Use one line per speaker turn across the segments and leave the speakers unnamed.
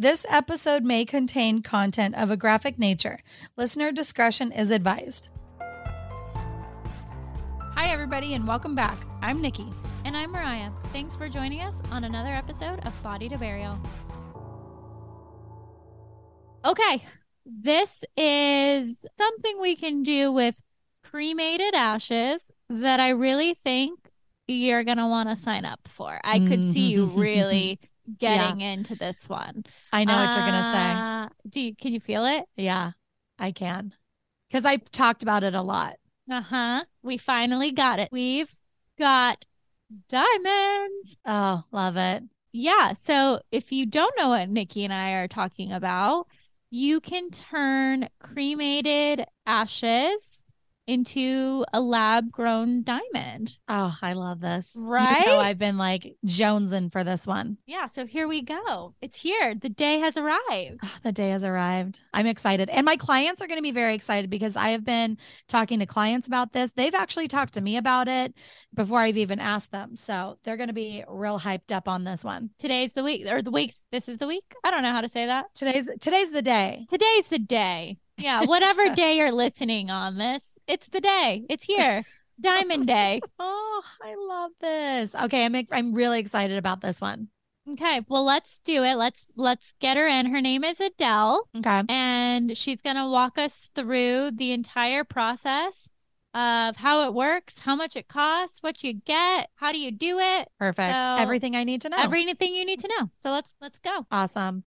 This episode may contain content of a graphic nature. Listener discretion is advised. Hi, everybody, and welcome back. I'm Niki.
And I'm Mariya. Thanks for joining us on another episode of Body to Burial. Okay, this is something we can do with cremated ashes that I really think you're going to want to sign up for. I could see you really getting yeah. into this one.
I know uh, what you're going to say. Uh,
do you, can you feel it?
Yeah, I can. Cuz I've talked about it a lot.
Uh-huh. We finally got it. We've got diamonds.
Oh, love it.
Yeah. So if you don't know what Niki and I are talking about, you can turn cremated ashes into a lab grown diamond.
Oh, I love this.
Right. You
know, I've been like jonesing for this one.
Yeah. So here we go. It's here. The day has arrived.
Oh, the day has arrived. I'm excited. And my clients are going to be very excited because I have been talking to clients about this. They've actually talked to me about it before I've even asked them. So they're going to be real hyped up on this one.
Today's the week or the weeks. This is the week. I don't know how to say that.
Today's today's the day.
Today's the day. Yeah, whatever day you're listening on this, it's the day. It's here. Diamond Day.
oh, I love this. Okay, I'm I'm really excited about this one.
Okay, well let's do it. Let's let's get her in. Her name is Adelle.
Okay.
And she's going to walk us through the entire process of how it works, how much it costs, what you get, how do you do it?
Perfect. So, everything I need to know.
Everything you need to know. So let's let's go.
Awesome.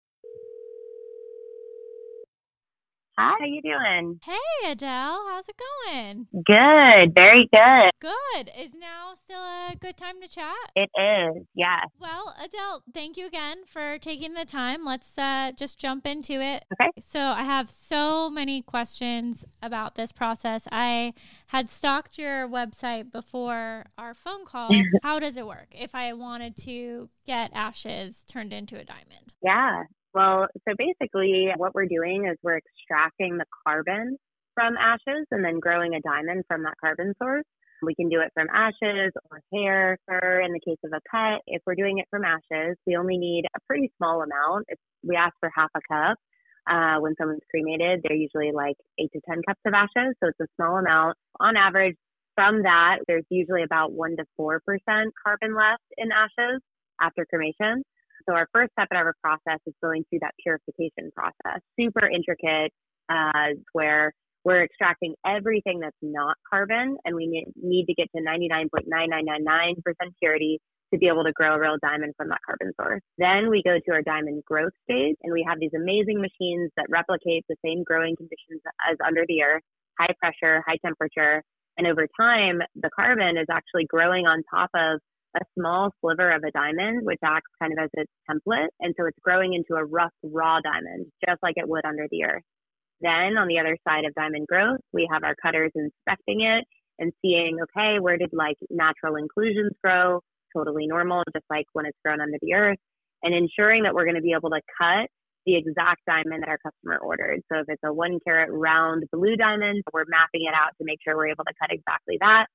Hi, how you doing?
Hey, Adelle. How's it going?
Good. Very good.
Good. Is now still a good time to chat?
It is. Yes.
Well, Adelle, thank you again for taking the time. Let's uh, just jump into it.
Okay.
So I have so many questions about this process. I had stalked your website before our phone call. How does it work if I wanted to get ashes turned into a diamond?
Yeah. Well, so basically, what we're doing is we're extracting the carbon from ashes and then growing a diamond from that carbon source. We can do it from ashes or hair, fur in the case of a pet, if we're doing it from ashes, we only need a pretty small amount. We ask for half a cup, uh, when someone's cremated, they're usually like eight to 10 cups of ashes. So it's a small amount. On average, from that, there's usually about 1% to 4% carbon left in ashes after cremation. So our first step in our process is going through that purification process. Super intricate, uh, where we're extracting everything that's not carbon, and we need to get to 99.9999% purity to be able to grow a real diamond from that carbon source. Then we go to our diamond growth stage, and we have these amazing machines that replicate the same growing conditions as under the earth, high pressure, high temperature. And over time, the carbon is actually growing on top of a small sliver of a diamond, which acts kind of as its template. And so it's growing into a rough, raw diamond, just like it would under the earth. Then on the other side of diamond growth, we have our cutters inspecting it and seeing, okay, where did like natural inclusions grow? Totally normal, just like when it's grown under the earth, and ensuring that we're going to be able to cut the exact diamond that our customer ordered. So if it's a one carat round blue diamond, we're mapping it out to make sure we're able to cut exactly that.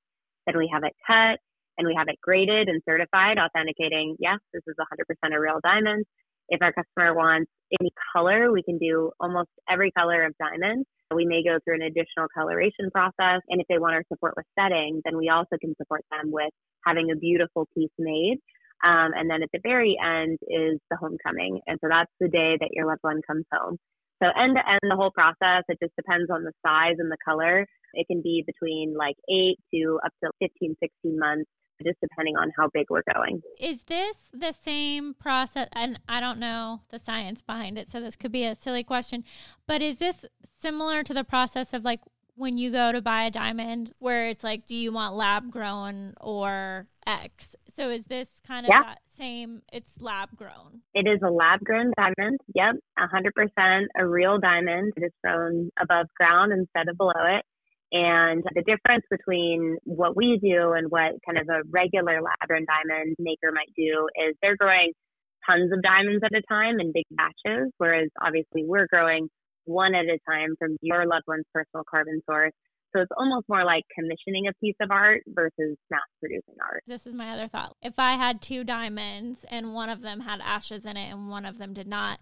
Then we have it cut and we have it graded and certified, authenticating, yes, this is 100% a real diamond. If our customer wants any color, we can do almost every color of diamond. We may go through an additional coloration process. And if they want our support with setting, then we also can support them with having a beautiful piece made. Um, and then at the very end is the homecoming. And so that's the day that your loved one comes home. So end to end, the whole process, it just depends on the size and the color. It can be between like eight to up to 15, 16 months just depending on how big we're going.
Is this the same process? And I don't know the science behind it, so this could be a silly question, but is this similar to the process of like when you go to buy a diamond where it's like, do you want lab grown or X? So is this kind of yeah. that same? It's lab grown.
It is a lab grown diamond. Yep, 100% a real diamond. It is grown above ground instead of below it. And the difference between what we do and what kind of a regular lab grown diamond maker might do is they're growing tons of diamonds at a time in big batches, whereas obviously we're growing one at a time from your loved one's personal carbon source. So it's almost more like commissioning a piece of art versus mass producing art.
This is my other thought. If I had two diamonds and one of them had ashes in it and one of them did not,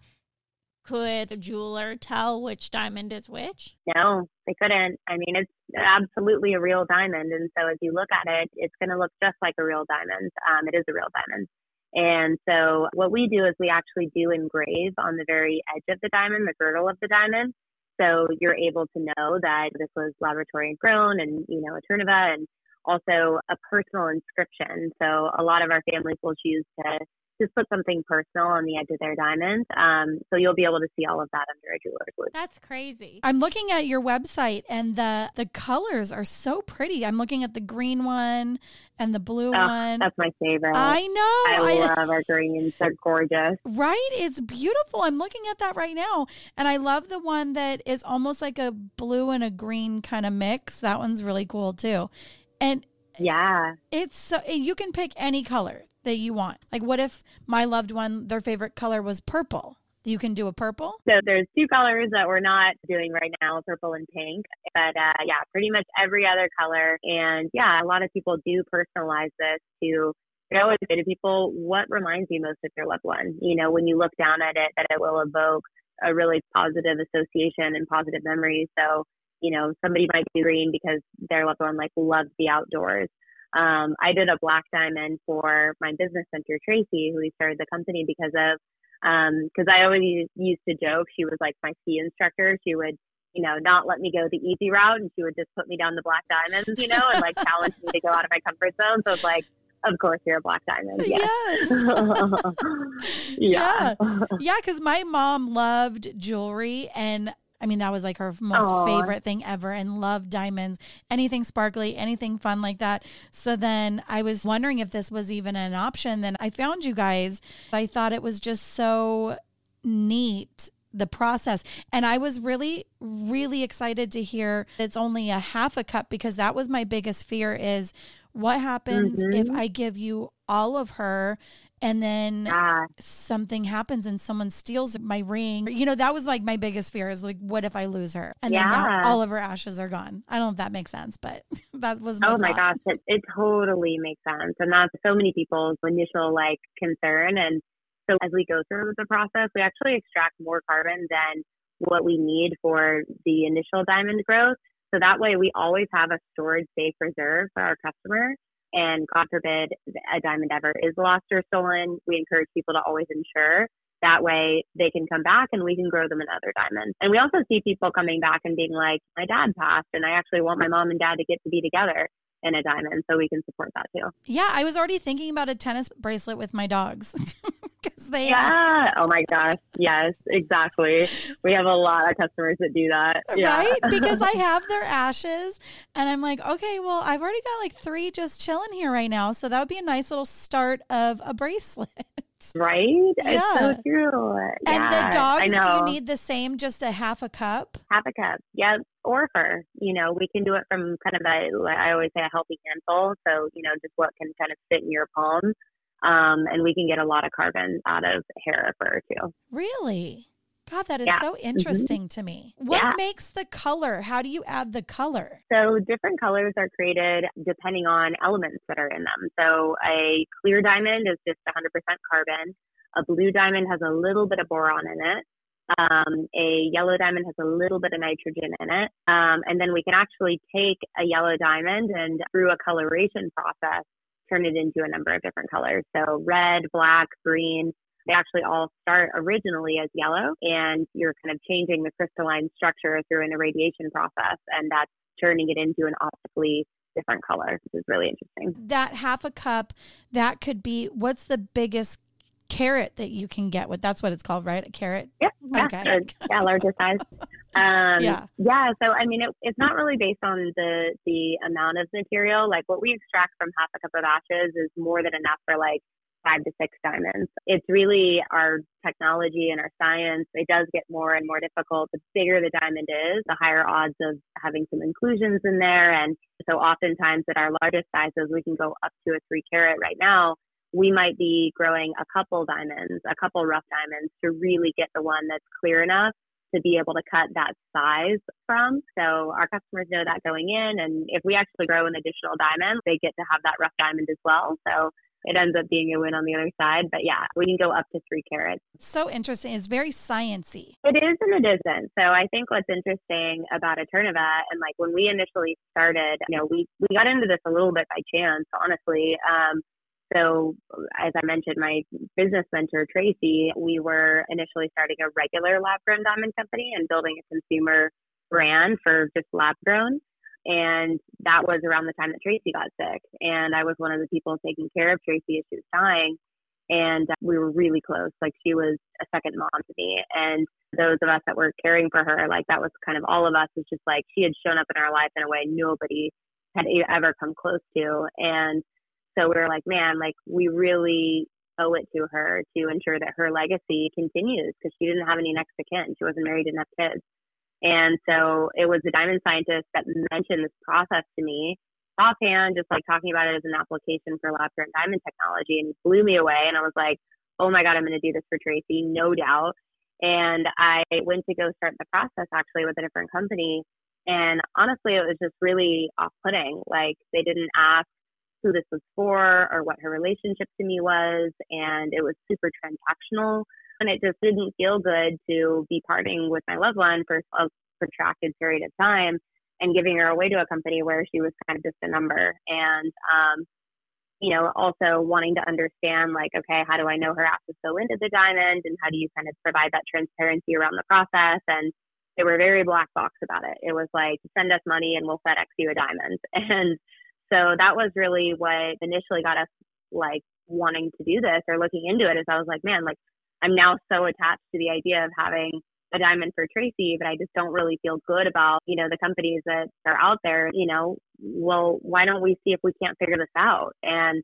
could the jeweler tell which diamond is which?
No, they couldn't. I mean, it's absolutely a real diamond. And so as you look at it, it's going to look just like a real diamond. Um, it is a real diamond. And so what we do is we actually do engrave on the very edge of the diamond, the girdle of the diamond. So you're able to know that this was laboratory grown and, you know, Eterneva and also a personal inscription. So a lot of our families will choose to just put something personal on the edge of their diamond. Um, so you'll be able to see all of that under a jeweler's loupe.
That's crazy.
I'm looking at your website and the the colors are so pretty. I'm looking at the green one and the blue
oh,
one.
That's my favorite.
I know.
I, I love our greens. They're gorgeous.
Right? It's beautiful. I'm looking at that right now. And I love the one that is almost like a blue and a green kind of mix. That one's really cool too. And
yeah.
It's so you can pick any color that you want. Like what if my loved one their favorite color was purple? You can do a purple.
So there's two colors that we're not doing right now, purple and pink. But uh, yeah, pretty much every other color. And yeah, a lot of people do personalize this to I always say to people, what reminds you most of your loved one? You know, when you look down at it, that it will evoke a really positive association and positive memories. So you know, somebody might be green because their loved one like loves the outdoors. Um, I did a black diamond for my business center, Tracy, who we started the company because of, because um, I always used to joke she was like my ski instructor. She would, you know, not let me go the easy route, and she would just put me down the black diamonds, you know, and like challenge me to go out of my comfort zone. So it's like, of course you're a black diamond. Yes.
yes. yeah. Yeah. Because my mom loved jewelry and I mean, that was like her most Aww. favorite thing ever and loved diamonds, anything sparkly, anything fun like that. So then I was wondering if this was even an option. Then I found you guys. I thought it was just so neat the process. And I was really, really excited to hear it's only a half a cup because that was my biggest fear is what happens mm-hmm. if I give you all of her and then yeah. something happens and someone steals my ring. You know, that was like my biggest fear is like, what if I lose her? And yeah. then now all of her ashes are gone. I don't know if that makes sense, but that was my
Oh my gosh, it, it totally makes sense. And that's so many people's initial like concern. And so as we go through the process, we actually extract more carbon than what we need for the initial diamond growth. So that way we always have a storage safe reserve for our customer and God forbid a diamond ever is lost or stolen, we encourage people to always insure. That way they can come back and we can grow them another diamond. And we also see people coming back and being like, my dad passed and I actually want my mom and dad to get to be together in a diamond so we can support that too.
Yeah, I was already thinking about a tennis bracelet with my dogs because they
Yeah, oh my gosh. Yes, exactly. We have a lot of customers that do that.
Yeah. Right? Because I have their ashes and I'm like, okay, well, I've already got like 3 just chilling here right now, so that would be a nice little start of a bracelet.
Right? Yeah. It's so true.
And the dogs, do you need the same, just a half a cup?
Half a cup. Yep. Or for, you know, we can do it from kind of a, I always say a healthy handful. So, you know, just what can kind of fit in your palm. Um, and we can get a lot of carbon out of hair or fur too.
Really? God, that is yeah. so mm-hmm. interesting mm-hmm. to me. What yeah. makes the color? How do you add the color?
So, different colors are created depending on elements that are in them. So, a clear diamond is just 100% carbon. A blue diamond has a little bit of boron in it. Um, a yellow diamond has a little bit of nitrogen in it. Um, and then we can actually take a yellow diamond and through a coloration process, turn it into a number of different colors. So red, black, green, they actually all start originally as yellow, and you're kind of changing the crystalline structure through an irradiation process, and that's turning it into an optically different color, which is really interesting.
That half a cup, that could be what's the biggest carat that you can get with that's what it's called right a carat
yeah okay. yeah larger size um yeah yeah so i mean it, it's not really based on the the amount of material like what we extract from half a cup of ashes is more than enough for like five to six diamonds. It's really our technology and our science. It does get more and more difficult. The bigger the diamond is, the higher odds of having some inclusions in there. And so oftentimes at our largest sizes, we can go up to a three carat right now. We might be growing a couple diamonds, a couple rough diamonds to really get the one that's clear enough to be able to cut that size from. So our customers know that going in. And if we actually grow an additional diamond, they get to have that rough diamond as well. So it ends up being a win on the other side. But yeah, we can go up to three carats.
So interesting. It's very sciency.
It is and it isn't. So I think what's interesting about Eterneva and like when we initially started, you know, we, we got into this a little bit by chance, honestly. Um, so, as I mentioned, my business mentor, Tracy, we were initially starting a regular lab grown diamond company and building a consumer brand for just lab grown. And that was around the time that Tracy got sick. And I was one of the people taking care of Tracy as she was dying. And uh, we were really close. Like she was a second mom to me. And those of us that were caring for her, like that was kind of all of us. Was just like she had shown up in our life in a way nobody had ever come close to. And so we were like, man, like we really owe it to her to ensure that her legacy continues because she didn't have any next to kin. She wasn't married, didn't have kids. And so it was the diamond scientist that mentioned this process to me offhand, just like talking about it as an application for lab grown diamond technology. And he blew me away. And I was like, oh my God, I'm going to do this for Tracy, no doubt. And I went to go start the process actually with a different company. And honestly, it was just really off putting. Like they didn't ask who this was for or what her relationship to me was. And it was super transactional. And it just didn't feel good to be parting with my loved one for a protracted period of time and giving her away to a company where she was kind of just a number. And, um, you know, also wanting to understand, like, okay, how do I know her assets go into the diamond and how do you kind of provide that transparency around the process? And they were very black box about it. It was like, send us money and we'll FedEx you a diamond. And so that was really what initially got us like wanting to do this or looking into it is I was like, man, like I'm now so attached to the idea of having a diamond for Tracy, but I just don't really feel good about, you know, the companies that are out there, you know, well, why don't we see if we can't figure this out? And,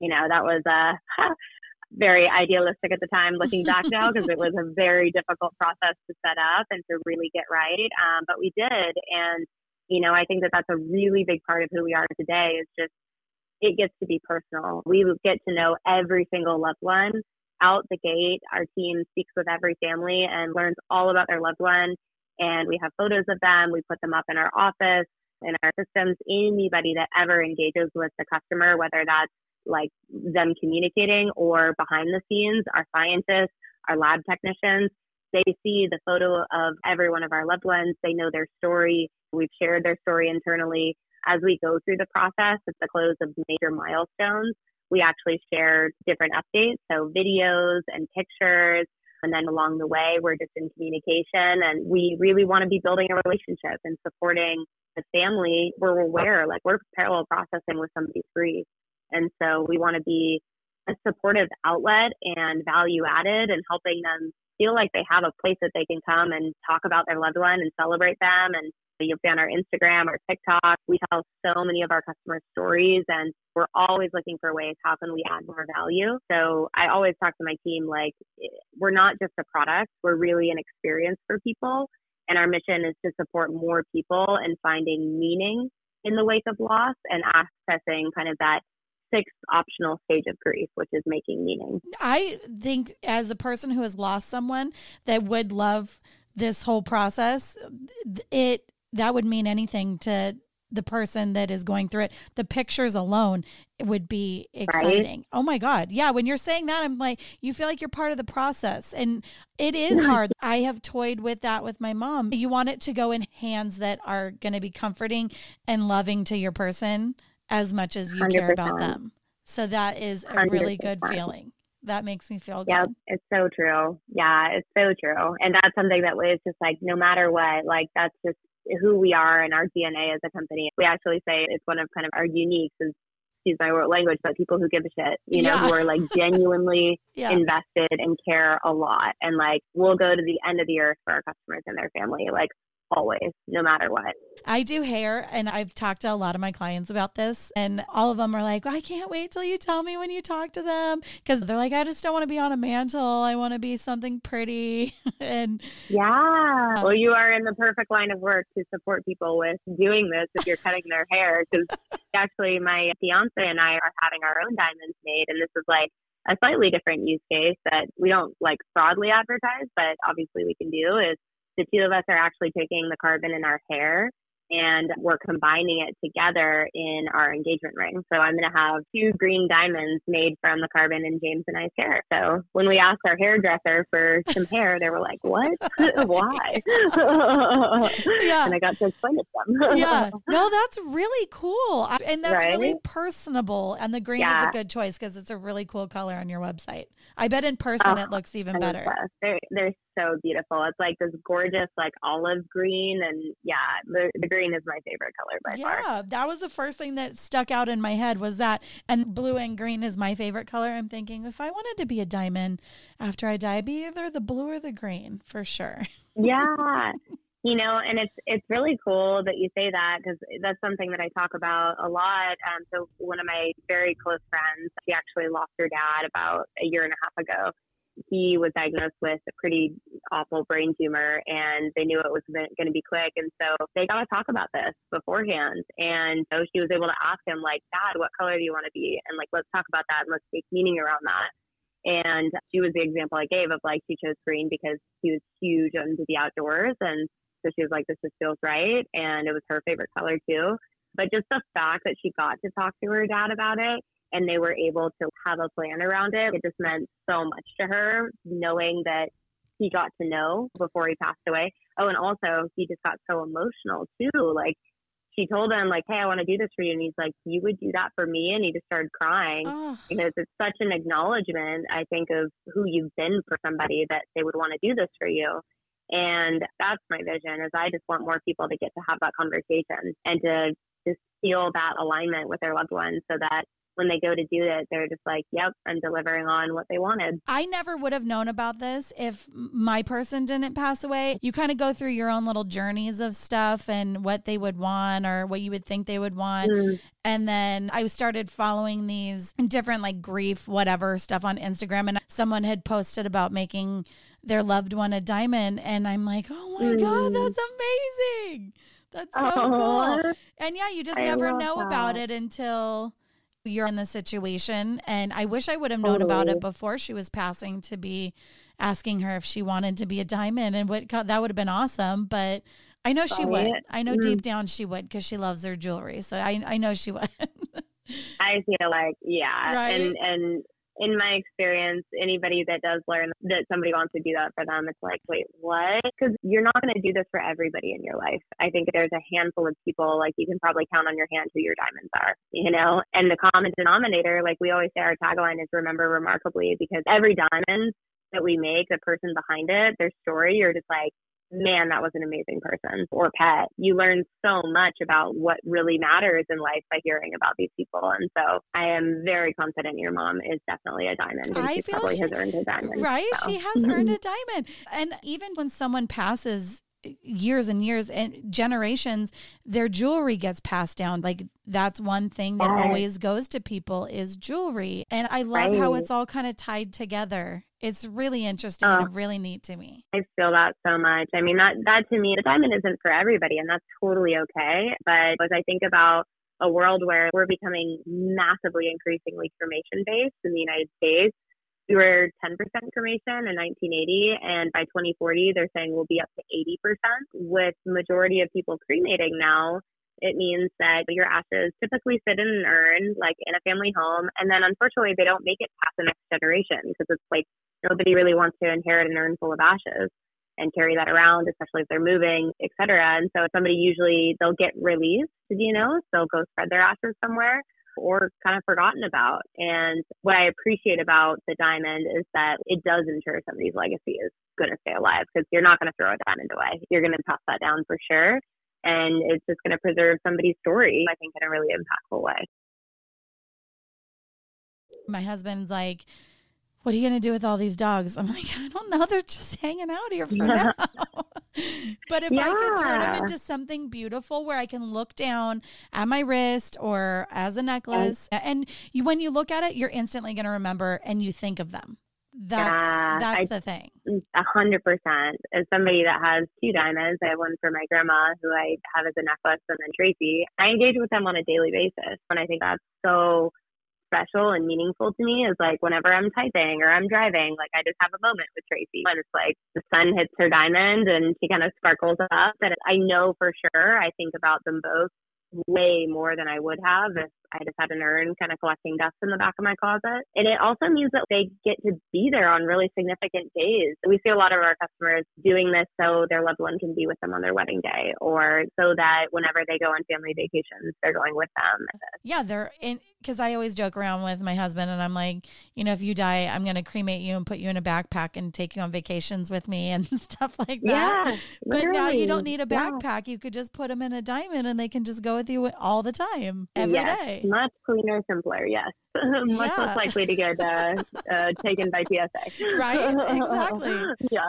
you know, that was uh, very idealistic at the time looking back now because it was a very difficult process to set up and to really get right. Um, but we did. And, you know, I think that that's a really big part of who we are today is just it gets to be personal. We get to know every single loved one out the gate. Our team speaks with every family and learns all about their loved one. And we have photos of them. We put them up in our office, in our systems. Anybody that ever engages with the customer, whether that's like them communicating or behind the scenes, our scientists, our lab technicians, they see the photo of every one of our loved ones. They know their story. We've shared their story internally. As we go through the process at the close of major milestones, we actually share different updates, so videos and pictures. And then along the way, we're just in communication and we really want to be building a relationship and supporting the family. We're aware, like we're parallel processing with somebody's grief. And so we want to be a supportive outlet and value added and helping them feel like they have a place that they can come and talk about their loved one and celebrate them and You'll see on our Instagram or TikTok, we tell so many of our customers stories and we're always looking for ways how can we add more value. So I always talk to my team like we're not just a product, we're really an experience for people. And our mission is to support more people in finding meaning in the wake of loss and accessing kind of that sixth optional stage of grief, which is making meaning.
I think as a person who has lost someone that would love this whole process, it that would mean anything to the person that is going through it. The pictures alone would be exciting. Right? Oh my God. Yeah. When you're saying that, I'm like, you feel like you're part of the process. And it is hmm. hard. I have toyed with that with my mom. You want it to go in hands that are going to be comforting and loving to your person as much as you 100%. care about them. So that is a 100%. really good feeling. That makes me feel good.
Yeah, it's so true. Yeah, it's so true. And that's something that was just like, no matter what, like that's just who we are and our DNA as a company. We actually say it's one of kind of our uniques is excuse my language, but people who give a shit, you know, yeah. who are like genuinely yeah. invested and care a lot and like we will go to the end of the earth for our customers and their family. Like always, no matter what.
I do hair and I've talked to a lot of my clients about this and all of them are like, I can't wait till you tell me when you talk to them because they're like, I just don't want to be on a mantle. I want to be something pretty. and
yeah, well, um, you are in the perfect line of work to support people with doing this if you're cutting their hair because actually my fiance and I are having our own diamonds made and this is like a slightly different use case that we don't like broadly advertise, but obviously we can do is the two of us are actually taking the carbon in our hair and we're combining it together in our engagement ring. So I'm going to have two green diamonds made from the carbon in James and I's hair. So when we asked our hairdresser for some hair, they were like, "What? Why?" yeah, and I got to explain it to
them. yeah, no, that's really cool, and that's right? really personable. And the green yeah. is a good choice because it's a really cool color on your website. I bet in person oh, it looks even better.
So beautiful. It's like this gorgeous, like olive green, and yeah, the, the green is my favorite color by
yeah,
far. Yeah,
that was the first thing that stuck out in my head was that, and blue and green is my favorite color. I'm thinking if I wanted to be a diamond after I die, be either the blue or the green for sure.
Yeah. you know and it's it's really cool that you say that because that's something that i talk about a lot um, so one of my very close friends she actually lost her dad about a year and a half ago he was diagnosed with a pretty awful brain tumor and they knew it was going to be quick. And so they got to talk about this beforehand. And so she was able to ask him, like, Dad, what color do you want to be? And like, let's talk about that and let's make meaning around that. And she was the example I gave of like, she chose green because he was huge into the outdoors. And so she was like, this just feels right. And it was her favorite color too. But just the fact that she got to talk to her dad about it and they were able to have a plan around it. It just meant so much to her knowing that he got to know before he passed away. Oh, and also he just got so emotional too. Like she told him like, "Hey, I want to do this for you," and he's like, "You would do that for me?" And he just started crying oh. because it's such an acknowledgement, I think, of who you've been for somebody that they would want to do this for you. And that's my vision is I just want more people to get to have that conversation and to just feel that alignment with their loved ones so that when they go to do it, they're just like, yep, I'm delivering on what they wanted.
I never would have known about this if my person didn't pass away. You kind of go through your own little journeys of stuff and what they would want or what you would think they would want. Mm. And then I started following these different like grief, whatever stuff on Instagram. And someone had posted about making their loved one a diamond. And I'm like, oh my mm. God, that's amazing. That's so Aww. cool. And yeah, you just I never know that. about it until you're in the situation. And I wish I would have known about it before she was passing to be asking her if she wanted to be a diamond and what that would have been awesome. But I know she would. I know mm-hmm. deep down she would because she loves her jewelry. So I, I know she would.
I feel like, yeah. Right? And, and in my experience, anybody that does learn that somebody wants to do that for them, it's like, wait, what? Because you're not going to do this for everybody in your life. I think there's a handful of people, like you can probably count on your hand who your diamonds are, you know? And the common denominator, like we always say, our tagline is remember remarkably because every diamond that we make, the person behind it, their story, you're just like, man, that was an amazing person or pet. You learn so much about what really matters in life by hearing about these people. And so I am very confident your mom is definitely a diamond. And I she probably she, has earned a diamond.
Right. So. She has earned a diamond. And even when someone passes years and years and generations their jewelry gets passed down. Like that's one thing that always goes to people is jewelry. And i love right. how it's all kind of tied together. It's really interesting oh, and uh, really neat to me.
I feel that so much. I mean that that to me the diamond isn't for everybody and that's totally okay. But as i think about a world where we're becoming massively increasingly cremation based in the united states we were 10% cremation in 1980 and by 2040 they're saying we'll be up to 80% with majority of people cremating now it means that your ashes typically sit in an urn like in a family home and then unfortunately they don't make it past the next generation because it's like nobody really wants to inherit an urn full of ashes and carry that around, especially if they're moving, etc. And so if somebody usually they'll get released, you know, they'll go spread their ashes somewhere or kind of forgotten about. And what I appreciate about the diamond is that it does ensure somebody's legacy is going to stay alive because you're not going to throw a diamond away. You're going to pass that down for sure. And it's just going to preserve somebody's story, I think, in a really impactful way.
My husband's like, what are you going to do with all these dogs? I'm like, I don't know. They're just hanging out here for now. but if yeah. I can turn them into something beautiful where I can look down at my wrist or as a necklace, yes. and you, when you look at it, you're instantly going to remember and you think of them. That's yeah, that's I, the thing.
Mm, a hundred percent. As somebody that has two diamonds, I have one for my grandma who I have as a necklace, and then Tracy. I engage with them on a daily basis, and I think that's so special and meaningful to me is like whenever I'm typing or I'm driving, like I just have a moment with Tracy and it's like the sun hits her diamond and she kind of sparkles up. And I know for sure I think about them both way more than I would have if I just had an urn kind of collecting dust in the back of my closet. And it also means that they get to be there on really significant days. We see a lot of our customers doing this so their loved one can be with them on their wedding day or so that whenever they go on family vacations, they're going with them.
Yeah, they're in because I always joke around with my husband and I'm like, you know, if you die, I'm going to cremate you and put you in a backpack and take you on vacations with me and stuff like that.
Yeah,
but now you don't need a backpack. Yeah. You could just put them in a diamond and they can just go with you all the time, every
yes.
day.
Much cleaner, simpler. Yes. Much yeah. less likely to get uh, uh, taken by TSA.
Right. Exactly.
yeah.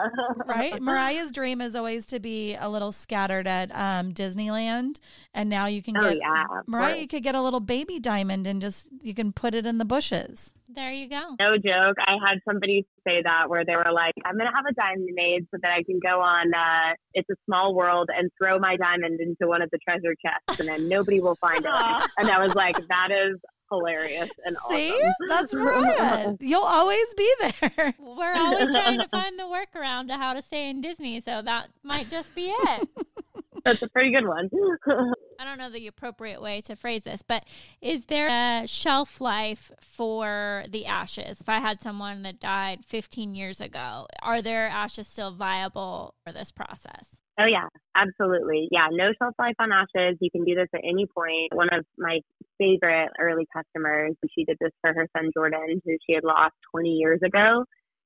Right. Mariya's dream is always to be a little scattered at um, Disneyland, and now you can
oh,
get
yeah,
Mariya. You could get a little baby diamond and just you can put it in the bushes.
There you go.
No joke. I had somebody say that where they were like, I'm going to have a diamond made so that I can go on uh, It's a Small World and throw my diamond into one of the treasure chests and then nobody will find it. and I was like, that is hilarious and
See?
awesome.
That's right. You'll always be there.
We're always trying to find the workaround to how to stay in Disney, so that might just be it.
That's a pretty good one.
Don't know the appropriate way to phrase this, but is there a shelf life for the ashes? If I had someone that died 15 years ago, are their ashes still viable for this process?
Oh yeah, absolutely. Yeah, no shelf life on ashes. You can do this at any point. One of my favorite early customers, she did this for her son Jordan, who she had lost 20 years ago,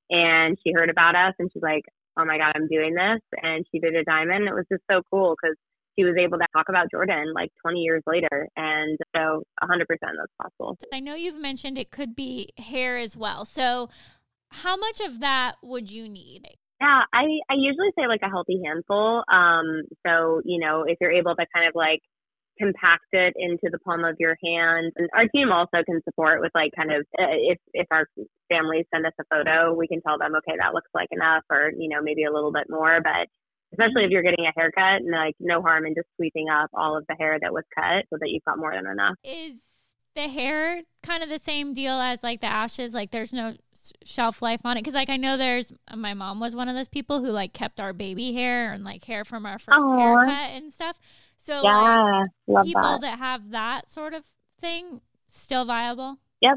and she heard about us and she's like, "Oh my god, I'm doing this!" And she did a diamond. It was just so cool because she was able to talk about Jordan like 20 years later. And so 100% that's possible.
I know you've mentioned it could be hair as well. So how much of that would you need?
Yeah, I, I usually say like a healthy handful. Um, so, you know, if you're able to kind of like compact it into the palm of your hand. And our team also can support with like kind of uh, if if our families send us a photo, we can tell them, okay, that looks like enough, or you know maybe a little bit more. But especially if you're getting a haircut, and like no harm in just sweeping up all of the hair that was cut so that you've got more than enough.
Is the hair kind of the same deal as like the ashes? Like there's no shelf life on it because like I know there's uh, my mom was one of those people who like kept our baby hair and like hair from our first Aww. haircut and stuff. So
yeah,
like people
that.
that have that sort of thing still viable.
Yep.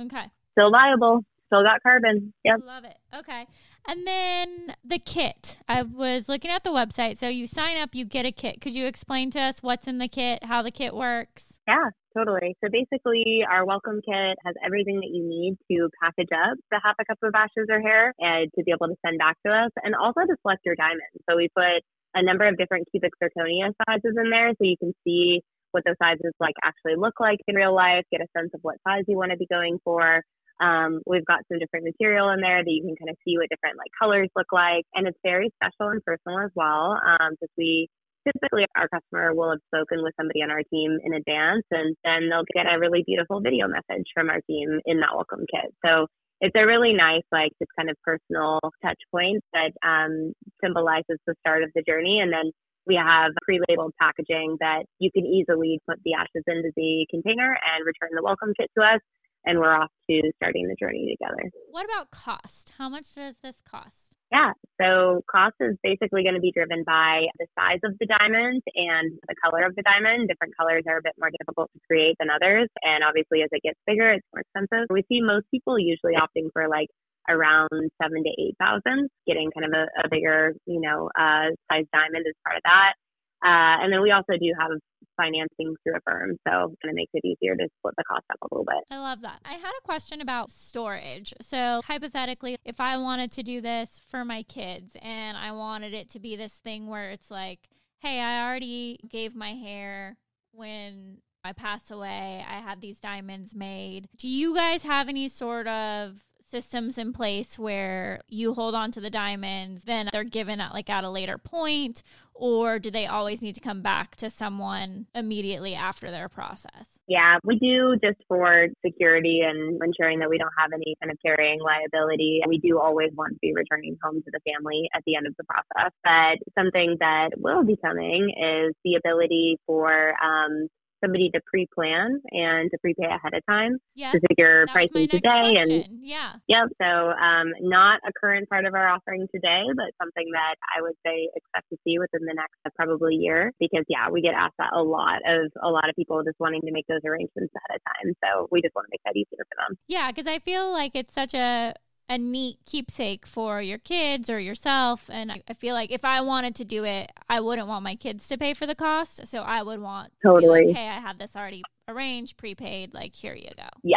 Okay.
Still viable. Still got carbon. Yep.
Love it. Okay. And then the kit. I was looking at the website. So you sign up, you get a kit. Could you explain to us what's in the kit, how the kit works?
Yeah, totally. So basically, our welcome kit has everything that you need to package up the half a cup of ashes or hair and to be able to send back to us, and also to select your diamond. So we put a number of different cubic zirconia sizes in there so you can see what those sizes like actually look like in real life, get a sense of what size you want to be going for. Um, we've got some different material in there that you can kind of see what different like colors look like, and it's very special and personal as well. Um, because we typically our customer will have spoken with somebody on our team in advance, and then they'll get a really beautiful video message from our team in that welcome kit. So it's a really nice, like, just kind of personal touch point that um, symbolizes the start of the journey, and then we have pre-labeled packaging that you can easily put the ashes into the container and return the welcome kit to us and we're off to starting the journey together.
What about cost? How much does this cost?
Yeah, so cost is basically going to be driven by the size of the diamond and the color of the diamond. Different colors are a bit more difficult to create than others, and obviously as it gets bigger, it's more expensive. We see most people usually opting for like around seven to eight thousand, getting kind of a, a bigger, you know, uh, size diamond as part of that. Uh, and then we also do have financing through Affirm, so it kind of makes it easier to split the cost up a little bit.
I love that. I had a question about storage. So, hypothetically, if I wanted to do this for my kids and I wanted it to be this thing where it's like, hey, I already gave my hair when I pass away, I had these diamonds made. Do you guys have any sort of systems in place where you hold on to the diamonds, then they're given at like at a later point, or do they always need to come back to someone immediately after their process?
Yeah, we do just for security and ensuring that we don't have any kind of carrying liability. We do always want to be returning home to the family at the end of the process. But something that will be coming is the ability for um, somebody to pre-plan and to prepay ahead of time
Yeah.
to figure pricing today and
question. yeah.
Yep. So, um, not a current part of our offering today, but something that I would say expect to see within the next uh, probably year. Because yeah, we get asked that a lot of a lot of people just wanting to make those arrangements ahead of time. So we just want to make that easier for them.
Yeah, because I feel like it's such a a neat keepsake for your kids or yourself. And I I feel like if I wanted to do it, I wouldn't want my kids to pay for the cost. So I would want to be like,
Totally.
hey, I have this already arranged, prepaid. Like, here you go.
Yeah,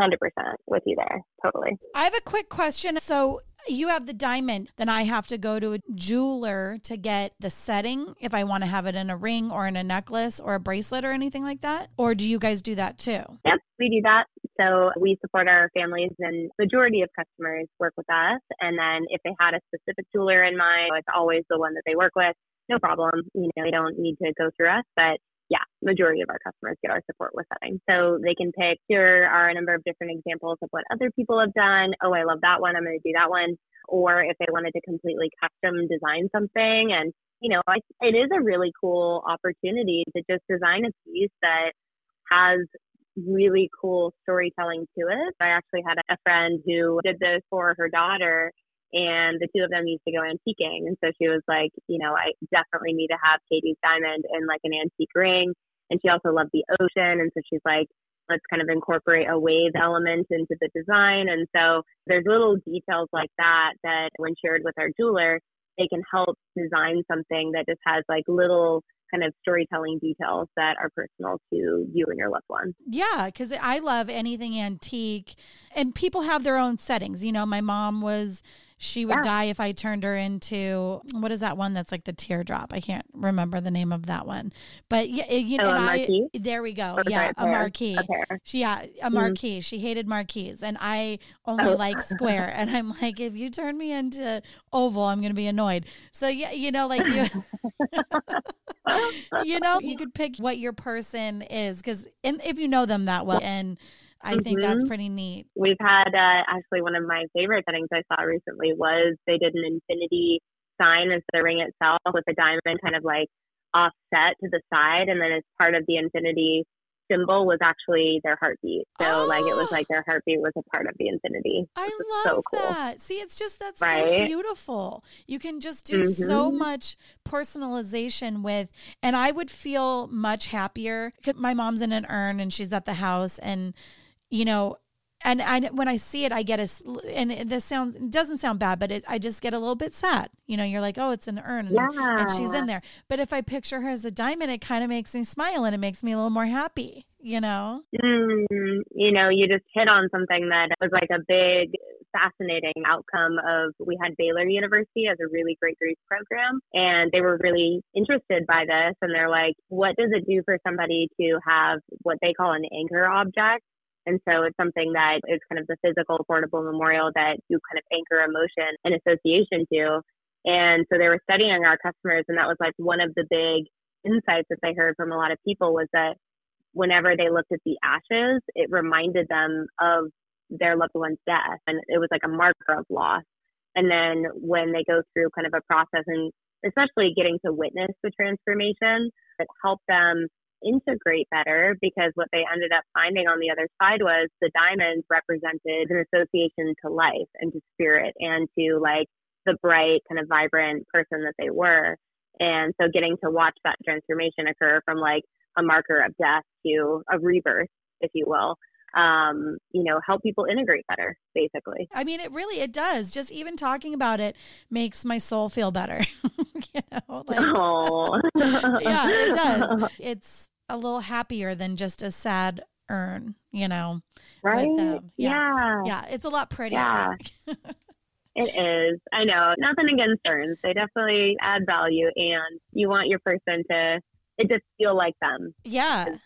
hundred percent with you there. Totally.
I have a quick question. So you have the diamond, then I have to go to a jeweler to get the setting if I want to have it in a ring or in a necklace or a bracelet or anything like that? Or do you guys do that too?
Yep, we do that. So we support our families and majority of customers work with us. And then if they had a specific jeweler in mind, it's always the one that they work with. No problem. You know, they don't need to go through us, but yeah, majority of our customers get our support with setting. So they can pick, here are a number of different examples of what other people have done. Oh, I love that one. I'm going to do that one. Or if they wanted to completely custom design something and you know, it is a really cool opportunity to just design a piece that has really cool storytelling to it. I actually had a friend who did this for her daughter and the two of them used to go antiquing. And so she was like, you know, I definitely need to have Katie's diamond in like an antique ring. And she also loved the ocean. And so she's like, let's kind of incorporate a wave element into the design. And so there's little details like that that when shared with our jeweler, they can help design something that just has like little kind of storytelling details that are personal to you and your loved one.
Yeah, because I love anything antique, and people have their own settings. You know, my mom was she would
Yeah.
die if I turned her into what is that one that's like the teardrop? I can't remember the name of that one, but yeah, you know,
Oh,
and I- there we go.
Or
yeah, a marquee.
Pear.
She yeah, a
Mhm.
marquee. She hated marquees, and I only
Oh.
like square. And I'm like, if you turn me into oval, I'm gonna be annoyed. So yeah, you know, like you, you know, you could pick what your person is because, and if you know them that well, and I think that's pretty neat.
We've had uh, actually one of my favorite settings I saw recently was they did an infinity sign as the ring itself with a diamond kind of like offset to the side, and then as part of the infinity symbol was actually their heartbeat. So like it was
Oh.
like their heartbeat was a part of the infinity.
I love
so cool.
that. See, it's just that's so beautiful. You can just do so
Mhm.
much personalization with, and I would feel much happier because my mom's in an urn and she's at the house, and you know, and I when I see it, I get a and this sounds doesn't sound bad, but it, I just get a little bit sad. You know, you're like, oh, it's an urn, and,
Yeah.
and she's in there. But if I picture her as a diamond, it kind of makes me smile and it makes me a little more happy. You know.
Mm, you know, you just hit on something that was like a big, fascinating outcome of we had Baylor University as a really great grief program, and they were really interested by this. And they're like, what does it do for somebody to have what they call an anchor object? And so it's something that is kind of the physical portable memorial that you kind of anchor emotion and association to. And so they were studying our customers, and that was like one of the big insights that they heard from a lot of people was that whenever they looked at the ashes, it reminded them of their loved one's death. And it was like a marker of loss. And then when they go through kind of a process and especially getting to witness the transformation, it helped them integrate better because what they ended up finding on the other side was the diamonds represented an association to life and to spirit and to like the bright kind of vibrant person that they were. And so getting to watch that transformation occur from like a marker of death to a rebirth, if you will, um, you know, help people integrate better, basically.
I mean, it really it does. Just even talking about it makes my soul feel better. you know, like
Oh,
yeah, it does. It's a little happier than just a sad urn. You know,
Right?
them.
Yeah.
yeah, it's a lot prettier.
Yeah. It is. I know. Nothing against urns. They definitely add value, and you want your person to it just feel like them.
yeah.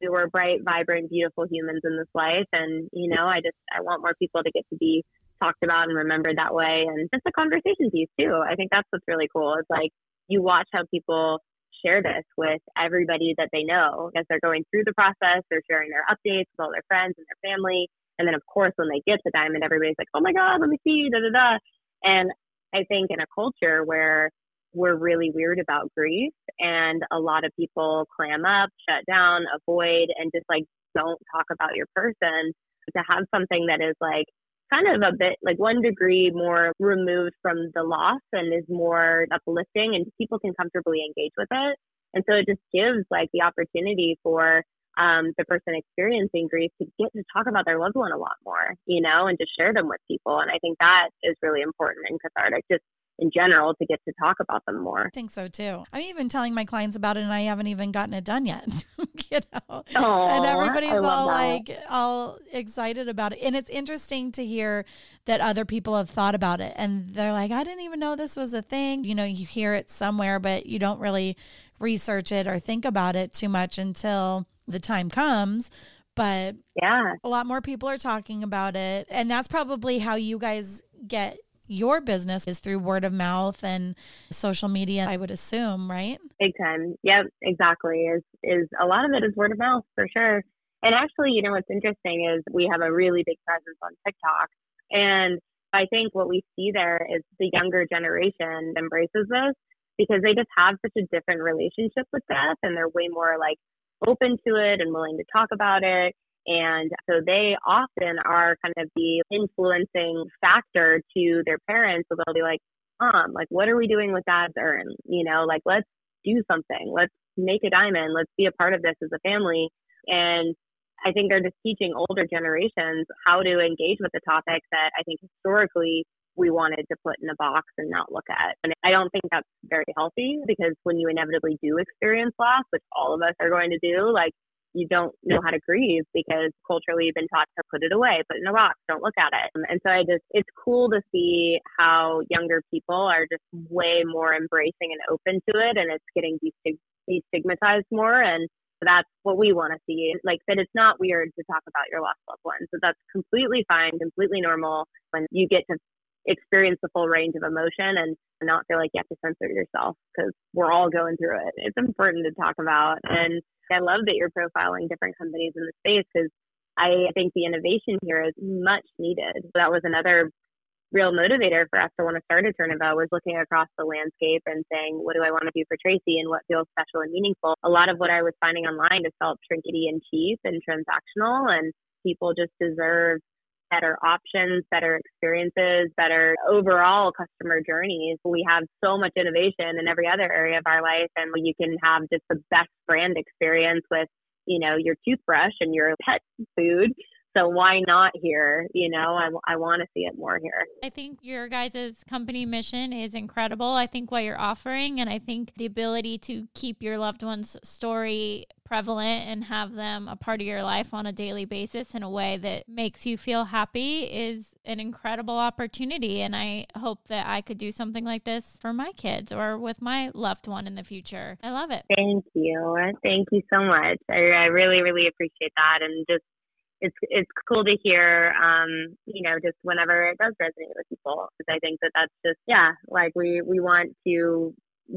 We were bright, vibrant, beautiful humans in this life, and you know, I just I want more people to get to be talked about and remembered that way, and just a conversation piece too. I think that's what's really cool. It's like you watch how people share this with everybody that they know as they're going through the process. They're sharing their updates with all their friends and their family. And then, of course, when they get the diamond, everybody's like, oh my God, let me see, da da da. And I think in a culture where we're really weird about grief and a lot of people clam up, shut down, avoid, and just like don't talk about your person. To have something that is like kind of a bit like one degree more removed from the loss and is more uplifting and people can comfortably engage with it. And so it just gives like the opportunity for um, the person experiencing grief to get to talk about their loved one a lot more, you know, and to share them with people. And I think that is really important and cathartic. Just in general to get to talk about them more.
I think so too. I'm even telling my clients about it and I haven't even gotten it done yet. you know.
Aww,
and everybody's all
that.
like all excited about it. And it's interesting to hear that other people have thought about it and they're like, I didn't even know this was a thing. You know, you hear it somewhere, but you don't really research it or think about it too much until the time comes but
yeah
a lot more people are talking about it and that's probably how you guys get your business is through word of mouth and social media, I would assume, right?
Big time. Yep, exactly. Is is a lot of it is word of mouth for sure. And actually, you know what's interesting is we have a really big presence on TikTok. And I think what we see there is the younger generation embraces this because they just have such a different relationship with death and they're way more like open to it and willing to talk about it. And so they often are kind of the influencing factor to their parents. So they'll be like, Mom, like, what are we doing with dad's urn? You know, like, let's do something. Let's make a diamond. Let's be a part of this as a family. And I think they're just teaching older generations how to engage with the topic that I think historically we wanted to put in a box and not look at. And I don't think that's very healthy because when you inevitably do experience loss, which all of us are going to do, like you don't know how to grieve because culturally you've been taught to put it away, put it in a box, don't look at it. Um, and so I just, it's cool to see how younger people are just way more embracing and open to it and it's getting destigmatized more. And that's what we want to see. Like that it's not weird to talk about your lost loved ones. So that's completely fine, completely normal when you get to experience the full range of emotion and not feel like you have to censor yourself because we're all going through it. It's important to talk about. And I love that you're profiling different companies in the space because I think the innovation here is much needed. That was another real motivator for us to want to start Eterneva was looking across the landscape and saying, what do I want to do for Tracy and what feels special and meaningful? A lot of what I was finding online just felt trinkety and cheap and transactional and people just deserve better options, better experiences, better overall customer journeys. We have so much innovation in every other area of our life, and you can have just the best brand experience with, you know, your toothbrush and your pet food so why not here? You know, I, I want to see it more here.
I think your guys' company mission is incredible. I think what you're offering, and I think the ability to keep your loved one's story prevalent and have them a part of your life on a daily basis in a way that makes you feel happy is an incredible opportunity. And I hope that I could do something like this for my kids or with my loved one in the future. I love it.
Thank you. Thank you so much. I, I really, really appreciate that. And just it's it's cool to hear um you know just whenever it does resonate with people because i think that that's just yeah like we we want to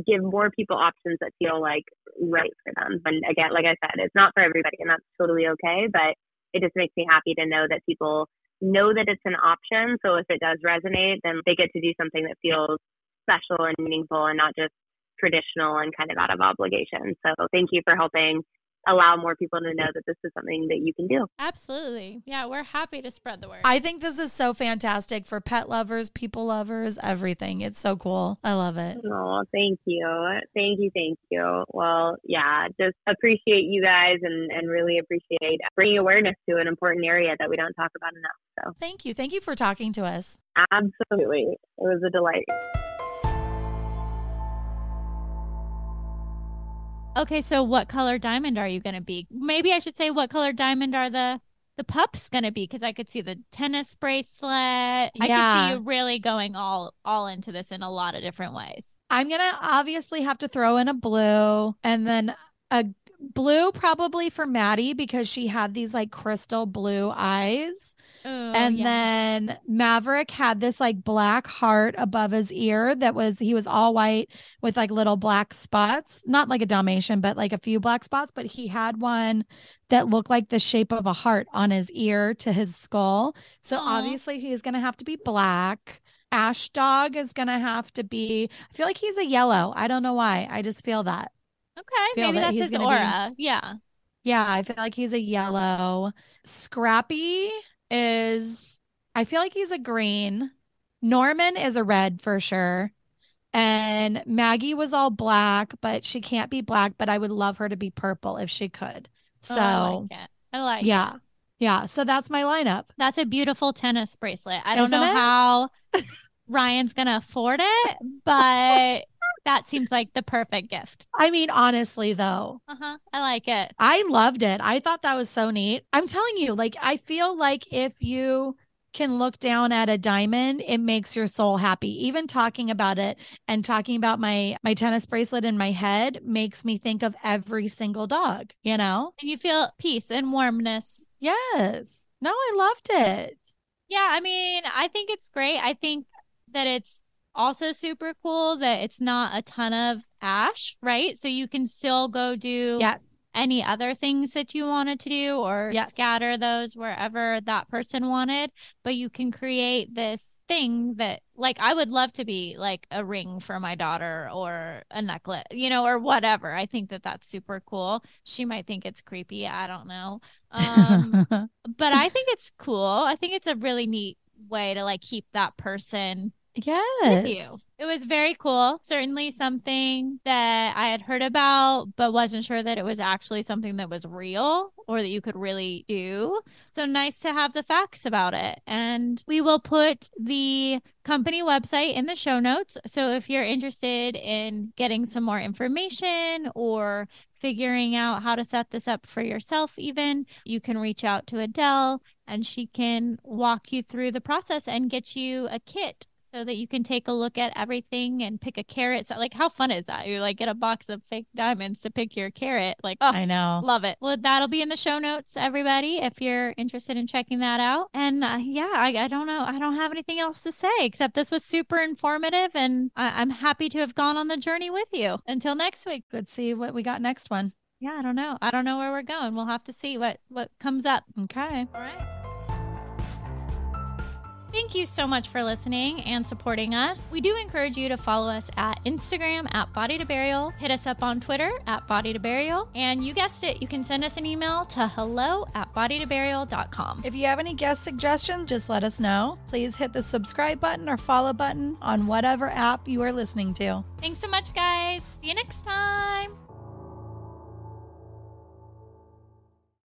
give more people options that feel like right for them. And again like i said it's not for everybody and that's totally okay but it just makes me happy to know that people know that it's an option. So if it does resonate then they get to do something that feels special and meaningful and not just traditional and kind of out of obligation. So thank you for helping allow more people to know that this is something that you can do.
Absolutely. Yeah, we're happy to spread the word.
I think this is so fantastic for pet lovers, people lovers, everything. It's so cool. I love it.
Oh, thank you. Thank you. Thank you. Well, yeah, just appreciate you guys and, and really appreciate bringing awareness to an important area that we don't talk about enough. So
thank you. Thank you for talking to us.
Absolutely. It was a delight.
Okay, so what color diamond are you going to be? Maybe I should say what color diamond are the the pups going to be because I could see the tennis bracelet. Yeah. I could see you really going all all into this in a lot of different ways.
I'm going to obviously have to throw in a blue and then a blue probably for Maddie because she had these like crystal blue eyes. Oh, and yeah. then Maverick had this like black heart above his ear that was he was all white with like little black spots, not like a Dalmatian, but like a few black spots. But he had one that looked like the shape of a heart on his ear to his skull. So Aww. obviously he's gonna have to be black. Ash dog is going to have to be, I feel like he's a yellow. I don't know why. I just feel that.
Okay. Maybe
that
that's his
gonna be-
aura. Yeah.
Yeah, I feel like he's a yellow. Scrappy is, I feel like he's a green. Norman is a red for sure. And Maggie was all black, but she can't be black, but I would love her to be purple if she could. So,
Oh, I like it. I like it.
yeah. Yeah. So that's my lineup.
That's a beautiful tennis bracelet. I don't
Isn't
know
it?
how Ryan's going to afford it, but that seems like the perfect gift.
I mean, honestly, though,
Uh-huh. I like it.
I loved it. I thought that was so neat. I'm telling you, like, I feel like if you can look down at a diamond, it makes your soul happy. Even talking about it and talking about my my tennis bracelet in my head makes me think of every single dog, you know?
And you feel peace and warmness.
Yes. No, I loved it.
Yeah, I mean, I think it's great. I think that it's also super cool that it's not a ton of ash, right? So you can still go do
Yes.
any other things that you wanted to do or
Yes.
scatter those wherever that person wanted, but you can create this thing that like I would love to be like a ring for my daughter or a necklace, you know, or whatever. I think that that's super cool. She might think it's creepy, I don't know. Um but I think it's cool. I think it's a really neat way to like keep that person with you.
yes.
It was very cool. Certainly something that I had heard about, but wasn't sure that it was actually something that was real or that you could really do. So nice to have the facts about it. And we will put the company website in the show notes. So if you're interested in getting some more information or figuring out how to set this up for yourself, even, you can reach out to Adelle and she can walk you through the process and get you a kit so that you can take a look at everything and pick a carat. So, like, how fun is that? You like get a box of fake diamonds to pick your carat. Like, oh,
I know.
love it. Well, that'll be in the show notes, everybody, if you're interested in checking that out. And uh, yeah, I, I don't know. I don't have anything else to say except this was super informative and I, I'm happy to have gone on the journey with you. Until next week.
Let's see what we got next one.
Yeah, I don't know. I don't know where we're going. We'll have to see what what comes up.
Okay.
All right. Thank you so much for listening and supporting us. We do encourage you to follow us at Instagram at Body to Burial. Hit us up on Twitter at Body to Burial. And you guessed it, you can send us an email to hello at bodytoburial.com.
If you have any guest suggestions, just let us know. Please hit the subscribe button or follow button on whatever app you are listening to.
Thanks so much, guys. See you next time.